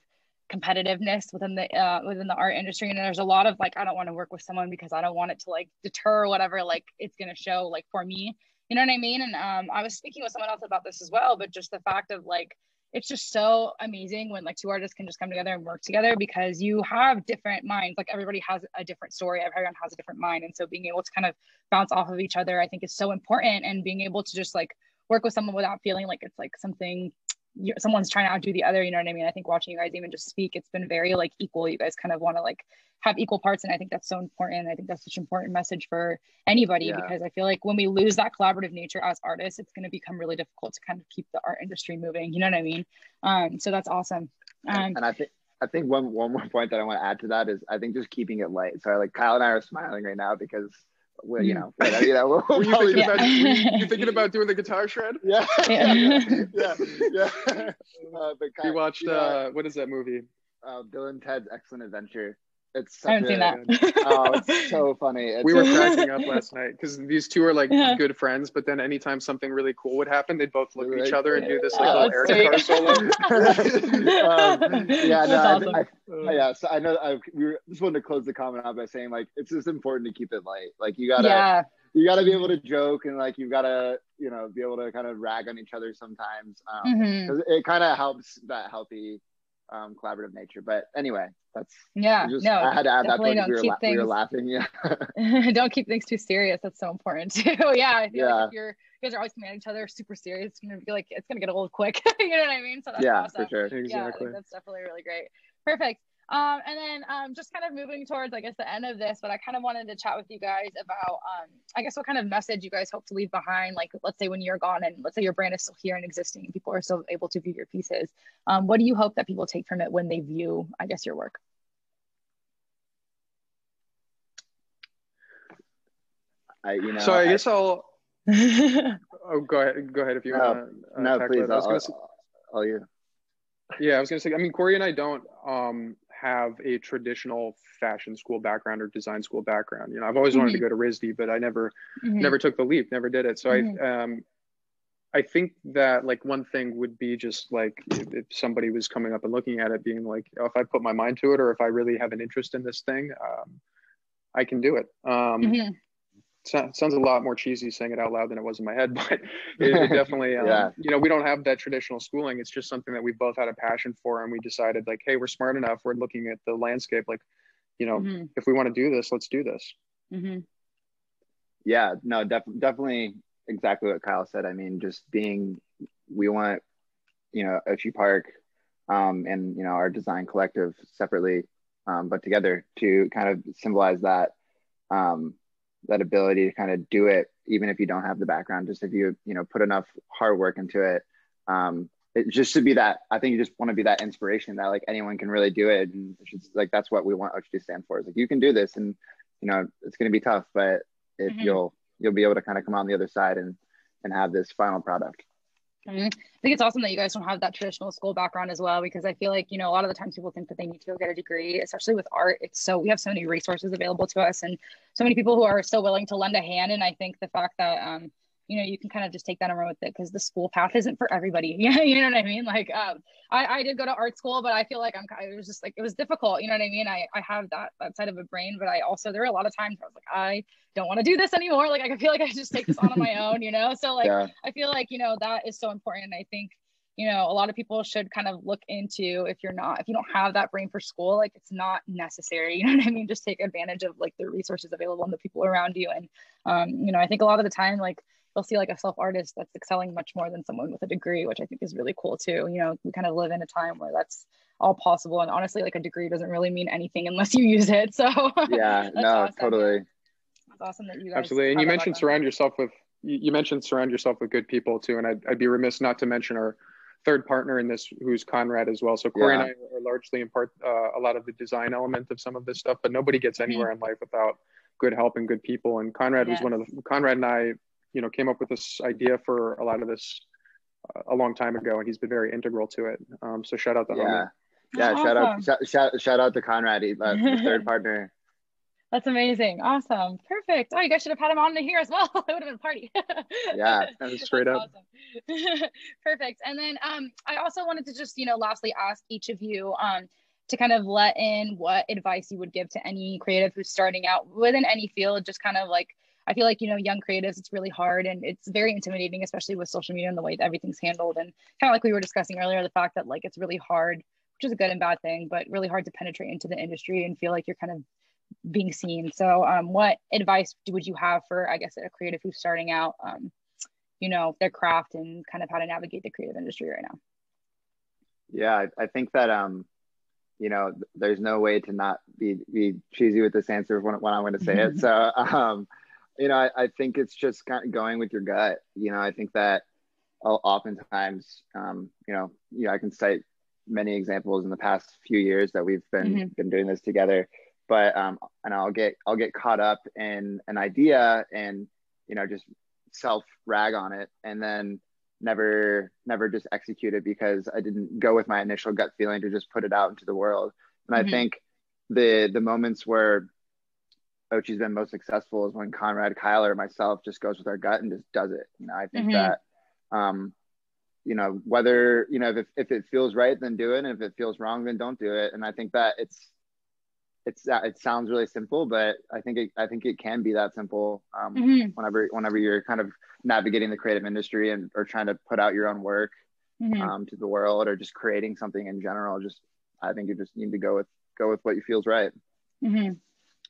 competitiveness within the uh, within the art industry and there's a lot of like i don't want to work with someone because i don't want it to like deter whatever like it's going to show like for me you know what I mean? And um, I was speaking with someone else about this as well, but just the fact of like, it's just so amazing when like two artists can just come together and work together because you have different minds. Like everybody has a different story, everyone has a different mind. And so being able to kind of bounce off of each other, I think is so important. And being able to just like work with someone without feeling like it's like something someone's trying to outdo the other. You know what I mean? I think watching you guys even just speak, it's been very like equal. You guys kind of want to like have equal parts, and I think that's so important. I think that's such an important message for anybody yeah. because I feel like when we lose that collaborative nature as artists, it's going to become really difficult to kind of keep the art industry moving. You know what I mean? Um, so that's awesome. Um, and I think I think one one more point that I want to add to that is I think just keeping it light. So like Kyle and I are smiling right now because well, you know, whatever, you know, we'll, Were you, thinking about, you, thinking about doing the guitar shred? Yeah, yeah, yeah. yeah, yeah. Uh, we watched. You know, uh, what is that movie? Uh, Bill and Ted's Excellent Adventure. It's I haven't a, seen that. oh, it's so funny. It's, we were cracking up last night because these two are like yeah. good friends, but then anytime something really cool would happen, they'd both look at each other and do this like oh, little air guitar solo. um, yeah, no, awesome. I, I, yeah. So I know I we were, just wanted to close the comment out by saying like it's just important to keep it light. Like you gotta. Yeah. You got to be able to joke and like you've got to you know be able to kind of rag on each other sometimes because um, mm-hmm. it kind of helps that healthy um, collaborative nature. But anyway, that's yeah. Just, no, I had to add that point. We were, la- things, we were laughing. Yeah. don't keep things too serious. That's so important too. yeah. I feel yeah. like if you're you guys are always coming at each other super serious, it's gonna be like it's gonna get old quick. you know what I mean? So that's yeah, awesome. for sure. Exactly. Yeah, that's definitely really great. Perfect. Um, and then um, just kind of moving towards, I guess, the end of this, but I kind of wanted to chat with you guys about, um, I guess, what kind of message you guys hope to leave behind. Like, let's say when you're gone and let's say your brand is still here and existing, and people are still able to view your pieces. Um, what do you hope that people take from it when they view, I guess, your work? I, you know, so I, I guess I'll. oh, go ahead. Go ahead if you no, want to. Uh, no, please. I'll, I'll, I'll, you. Yeah, I was gonna say. I mean, Corey and I don't um, have a traditional fashion school background or design school background. You know, I've always mm-hmm. wanted to mm-hmm. go to RISD, but I never, mm-hmm. never took the leap, never did it. So mm-hmm. I, um, I think that like one thing would be just like if somebody was coming up and looking at it, being like, oh, if I put my mind to it, or if I really have an interest in this thing, um, I can do it. Um, mm-hmm sounds a lot more cheesy saying it out loud than it was in my head, but it, it definitely, um, yeah. you know, we don't have that traditional schooling. It's just something that we both had a passion for, and we decided like, hey, we're smart enough. We're looking at the landscape, like, you know, mm-hmm. if we want to do this, let's do this. Mm-hmm. Yeah, no, def- definitely exactly what Kyle said. I mean, just being, we want, you know, Occi Park, um, and you know, our design collective separately um, but together to kind of symbolize that um, that ability to kind of do it even if you don't have the background just if you you know put enough hard work into it um it just to be that i think you just want to be that inspiration that like anyone can really do it and it's just like that's what we want OG to stand for is like you can do this and you know it's going to be tough but if mm-hmm. you'll you'll be able to kind of come on the other side and and have this final product Mm-hmm. I think it's awesome that you guys don't have that traditional school background as well, because I feel like, you know, a lot of the times people think that they need to go get a degree, especially with art. It's so, we have so many resources available to us and so many people who are so willing to lend a hand. And I think the fact that, um, you know, you can kind of just take that and run with it because the school path isn't for everybody. Yeah, you know what I mean? Like, um, I, I did go to art school, but I feel like I'm it was just like it was difficult. You know what I mean? I, I have that that side of a brain, but I also there are a lot of times I was like, I don't want to do this anymore. Like I feel like I just take this on on my own, you know? So like yeah. I feel like, you know, that is so important. And I think you know a lot of people should kind of look into if you're not if you don't have that brain for school like it's not necessary you know what i mean just take advantage of like the resources available and the people around you and um, you know i think a lot of the time like you'll see like a self artist that's excelling much more than someone with a degree, which I think is really cool too. You know, we kind of live in a time where that's all possible. And honestly, like a degree doesn't really mean anything unless you use it. So yeah, no, awesome. totally. It's awesome that you guys absolutely. And you mentioned surround yourself with you mentioned surround yourself with good people too. And I'd, I'd be remiss not to mention our third partner in this, who's Conrad as well. So Corey yeah. and I are largely in part uh, a lot of the design element of some of this stuff, but nobody gets mm-hmm. anywhere mm-hmm. in life without good help and good people. And Conrad yes. was one of the Conrad and I you know came up with this idea for a lot of this uh, a long time ago, and he's been very integral to it. Um, so shout out to yeah, homie. yeah, awesome. shout out shout, shout, shout out to Conrad, he, uh, the third partner. That's amazing. Awesome. Perfect. Oh, you guys should have had him on to here as well. it would have been a party. yeah, straight up. Awesome. Perfect. And then um, I also wanted to just, you know, lastly ask each of you um, to kind of let in what advice you would give to any creative who's starting out within any field, just kind of like I feel like, you know, young creatives, it's really hard and it's very intimidating, especially with social media and the way that everything's handled. And kind of like we were discussing earlier, the fact that like it's really hard, which is a good and bad thing, but really hard to penetrate into the industry and feel like you're kind of being seen. So, um, what advice would you have for, I guess, a creative who's starting out, um, you know, their craft and kind of how to navigate the creative industry right now? Yeah, I, I think that, um, you know, there's no way to not be, be cheesy with this answer when, when I'm going to say it. So, um, you know, I, I, think it's just kind of going with your gut. You know, I think that oftentimes, um, you know, yeah, I can cite many examples in the past few years that we've been mm-hmm. been doing this together. But um, and I'll get I'll get caught up in an idea and you know just self rag on it and then never never just execute it because I didn't go with my initial gut feeling to just put it out into the world. And mm-hmm. I think the the moments where Occi's been most successful is when Conrad, Kyle, or myself just goes with our gut and just does it. You know, I think mm-hmm. that, um, you know, whether, you know, if, if it feels right, then do it. And if it feels wrong, then don't do it. And I think that it's, it's, it sounds really simple, but I think it, I think it can be that simple. Um, mm-hmm. whenever, whenever you're kind of navigating the creative industry and, or trying to put out your own work, mm-hmm. um, to the world or just creating something in general, just, I think you just need to go with, go with what you feels right. Mm-hmm.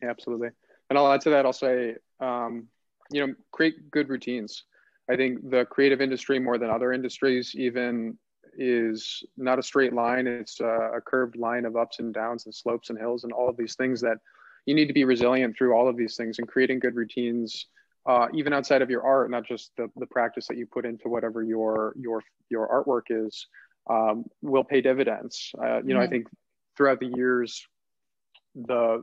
Yeah, absolutely. And I'll add to that. I'll say, um, you know, create good routines. I think the creative industry, more than other industries, even is not a straight line. It's a, a curved line of ups and downs and slopes and hills and all of these things that you need to be resilient through all of these things and creating good routines uh, even outside of your art, not just the, the practice that you put into whatever your your your artwork is, um, will pay dividends. Uh, you mm-hmm. know, I mm-hmm. think throughout the years, the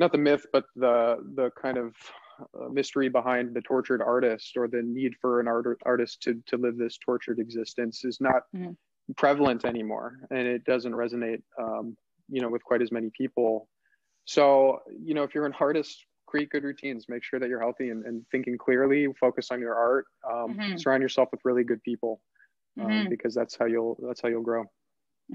not the myth, but the the kind of uh, mystery behind the tortured artist or the need for an art, artist to to live this tortured existence is not mm. prevalent anymore, and it doesn't resonate, um, you know, with quite as many people. So, you know, if you're an artist, create good routines. Make sure that you're healthy and, and thinking clearly. Focus on your art. Um, mm-hmm. Surround yourself with really good people, um, mm-hmm. because that's how you'll that's how you'll grow.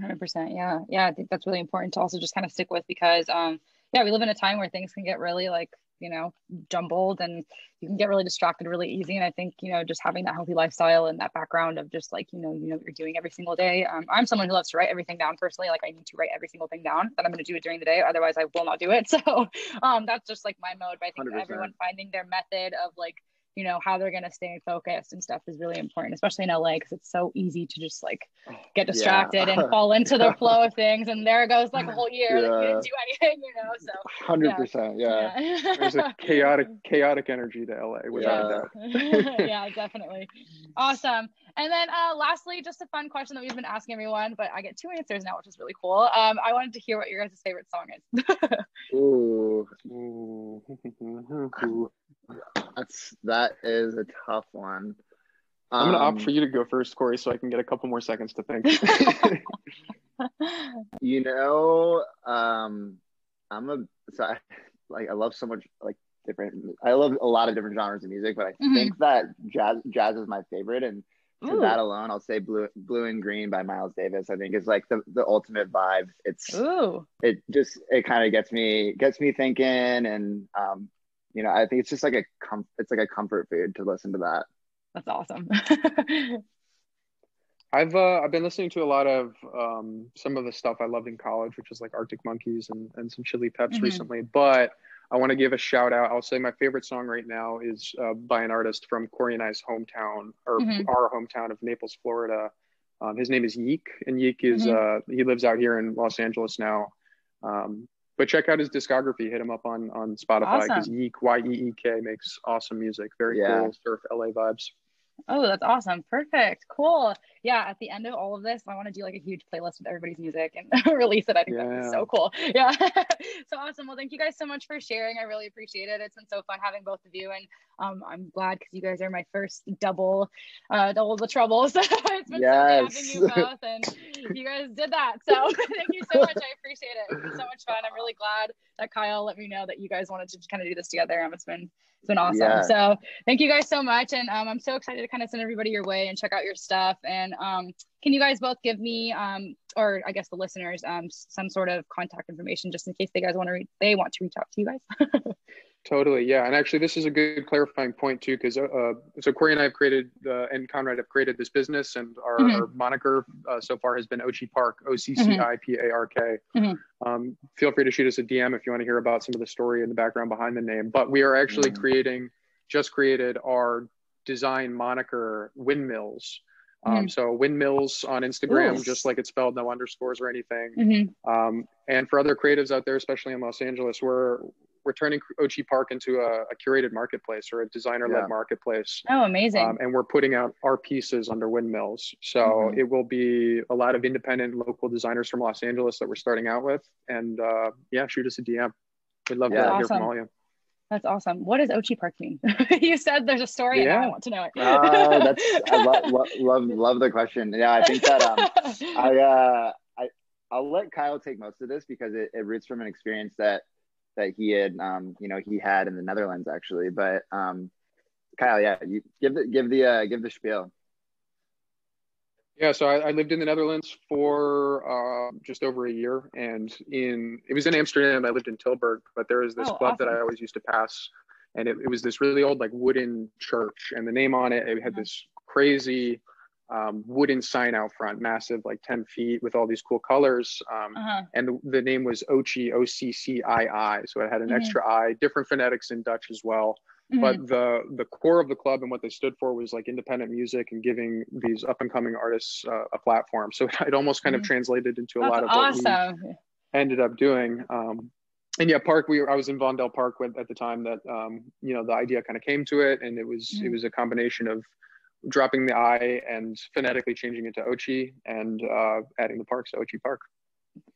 100%. Yeah, yeah. I think that's really important to also just kind of stick with because. Um, yeah, we live in a time where things can get really like, you know, jumbled and you can get really distracted really easy. And I think, you know, just having that healthy lifestyle and that background of just like, you know, you know what you're doing every single day. Um, I'm someone who loves to write everything down personally. Like I need to write every single thing down that I'm going to do it during the day. Otherwise I will not do it. So um, that's just like my mode. But I think 100%. everyone finding their method of like you know how they're going to stay focused and stuff is really important especially in la because it's so easy to just like get distracted yeah. and fall into the flow of things and there goes like a whole year yeah. like you didn't do anything you know so 100% yeah, yeah. there's a chaotic chaotic energy to la without yeah. yeah definitely awesome and then uh, lastly just a fun question that we've been asking everyone but i get two answers now which is really cool um, i wanted to hear what your guys' favorite song is ooh, ooh. That's that is a tough one. I'm gonna opt for um, you to go first, Corey, so I can get a couple more seconds to think. you know, um, I'm a so I, like I love so much like different. I love a lot of different genres of music, but I mm-hmm. think that jazz jazz is my favorite, and for Ooh. that alone, I'll say "Blue Blue and Green" by Miles Davis. I think is like the, the ultimate vibe. It's Ooh. it just it kind of gets me gets me thinking, and um, you know, I think it's just like a com- it's like a comfort food to listen to that. That's awesome. I've uh, I've been listening to a lot of um, some of the stuff I loved in college, which is like Arctic Monkeys and, and some Chili Peps mm-hmm. recently. But I want to give a shout out. I'll say my favorite song right now is uh, by an artist from Corey and I's hometown or mm-hmm. our hometown of Naples, Florida. Um, his name is Yeek, and Yeek is mm-hmm. uh, he lives out here in Los Angeles now. Um, but check out his discography. Hit him up on on Spotify because awesome. Yeek Y E E K makes awesome music. Very yeah. cool surf LA vibes. Oh, that's awesome. Perfect. Cool. Yeah. At the end of all of this, I want to do like a huge playlist with everybody's music and release it. I think yeah. that'd so cool. Yeah. so awesome. Well, thank you guys so much for sharing. I really appreciate it. It's been so fun having both of you. And um, I'm glad because you guys are my first double, uh, double the troubles. So it's been yes. so having you both. And you guys did that. So thank you so much. I appreciate it. It's been so much fun. I'm really glad that Kyle let me know that you guys wanted to kind of do this together. Um, it's been it's been awesome. Yeah. So thank you guys so much. And um, I'm so excited to kind of send everybody your way and check out your stuff. And um, can you guys both give me, um, or I guess the listeners, um, some sort of contact information just in case they guys want to re- they want to reach out to you guys? Totally, yeah, and actually, this is a good clarifying point too, because uh, so Corey and I have created uh, and Conrad have created this business, and our, mm-hmm. our moniker uh, so far has been Occi Park, O C C I P A R K. Mm-hmm. Um, feel free to shoot us a DM if you want to hear about some of the story and the background behind the name. But we are actually mm-hmm. creating, just created our design moniker Windmills. Um, mm-hmm. So windmills on Instagram, Ooh. just like it's spelled, no underscores or anything. Mm-hmm. Um, and for other creatives out there, especially in Los Angeles, we're we're turning Occi Park into a, a curated marketplace or a designer-led yeah. marketplace. Oh, amazing! Um, and we're putting out our pieces under windmills. So mm-hmm. it will be a lot of independent local designers from Los Angeles that we're starting out with. And uh, yeah, shoot us a DM. We'd love yeah. to awesome. hear from all you. That's awesome. What does Occi Park mean? you said there's a story, yeah. and I want to know it. uh, that's I lo- lo- love love the question. Yeah, I think that um, I uh, I I'll let Kyle take most of this because it, it roots from an experience that that he had, um, you know, he had in the Netherlands actually. But um, Kyle, yeah, you give the give the uh, give the spiel. Yeah, so I, I lived in the Netherlands for uh, just over a year, and in it was in Amsterdam. I lived in Tilburg, but there was this oh, club awesome. that I always used to pass, and it, it was this really old like wooden church, and the name on it it had this crazy um, wooden sign out front, massive, like 10 feet with all these cool colors. Um, uh-huh. And the, the, name was Occi, O C C I I. So it had an mm-hmm. extra I, different phonetics in Dutch as well. Mm-hmm. But the the core of the club and what they stood for was like independent music and giving these up and coming artists uh, a platform. So it, almost kind mm-hmm. of translated into a That's lot of awesome. what we ended up doing. Um, and yeah, Park. We were, I was in Vondel Park with, at the time that um, you know the idea kind of came to it, and it was it mm-hmm. was a combination of dropping the I and phonetically changing it to Ochi and uh, adding the park to Occi Park.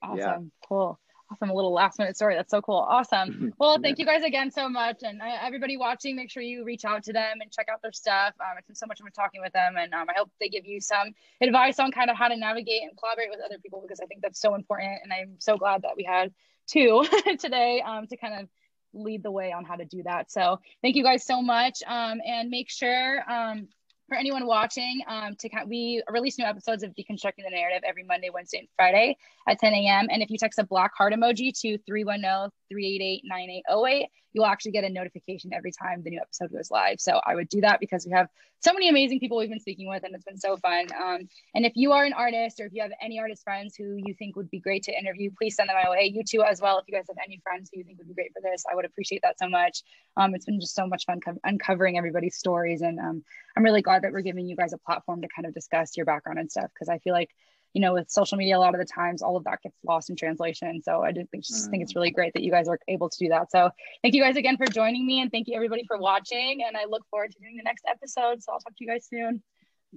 Awesome. Yeah. Cool. Awesome. A little last minute story. That's so cool. Awesome. Well, thank you guys again so much. And uh, everybody watching, make sure you reach out to them and check out their stuff. Um, it's been so much fun talking with them. And um, I hope they give you some advice on kind of how to navigate and collaborate with other people because I think that's so important. And I'm so glad that we had two today um, to kind of lead the way on how to do that. So thank you guys so much. Um, and make sure um, for anyone watching, um, to kind, we release new episodes of Deconstructing the Narrative every Monday, Wednesday, and Friday at 10 a.m. And if you text a black heart emoji to 310 388-9808, you'll actually get a notification every time the new episode goes live. So I would do that because we have so many amazing people we've been speaking with, and it's been so fun. Um, and if you are an artist or if you have any artist friends who you think would be great to interview, please send them my way. You too, as well. If you guys have any friends who you think would be great for this, I would appreciate that so much. Um, it's been just so much fun co- uncovering everybody's stories, and um, I'm really glad that we're giving you guys a platform to kind of discuss your background and stuff because I feel like you know, with social media, a lot of the times all of that gets lost in translation. So I just think, just think it's mm. really great that you guys are able to do that. So thank you guys again for joining me and thank you everybody for watching. And I look forward to doing the next episode. So I'll talk to you guys soon.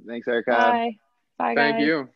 Thanks, Erica. Bye. Bye, guys. Thank you.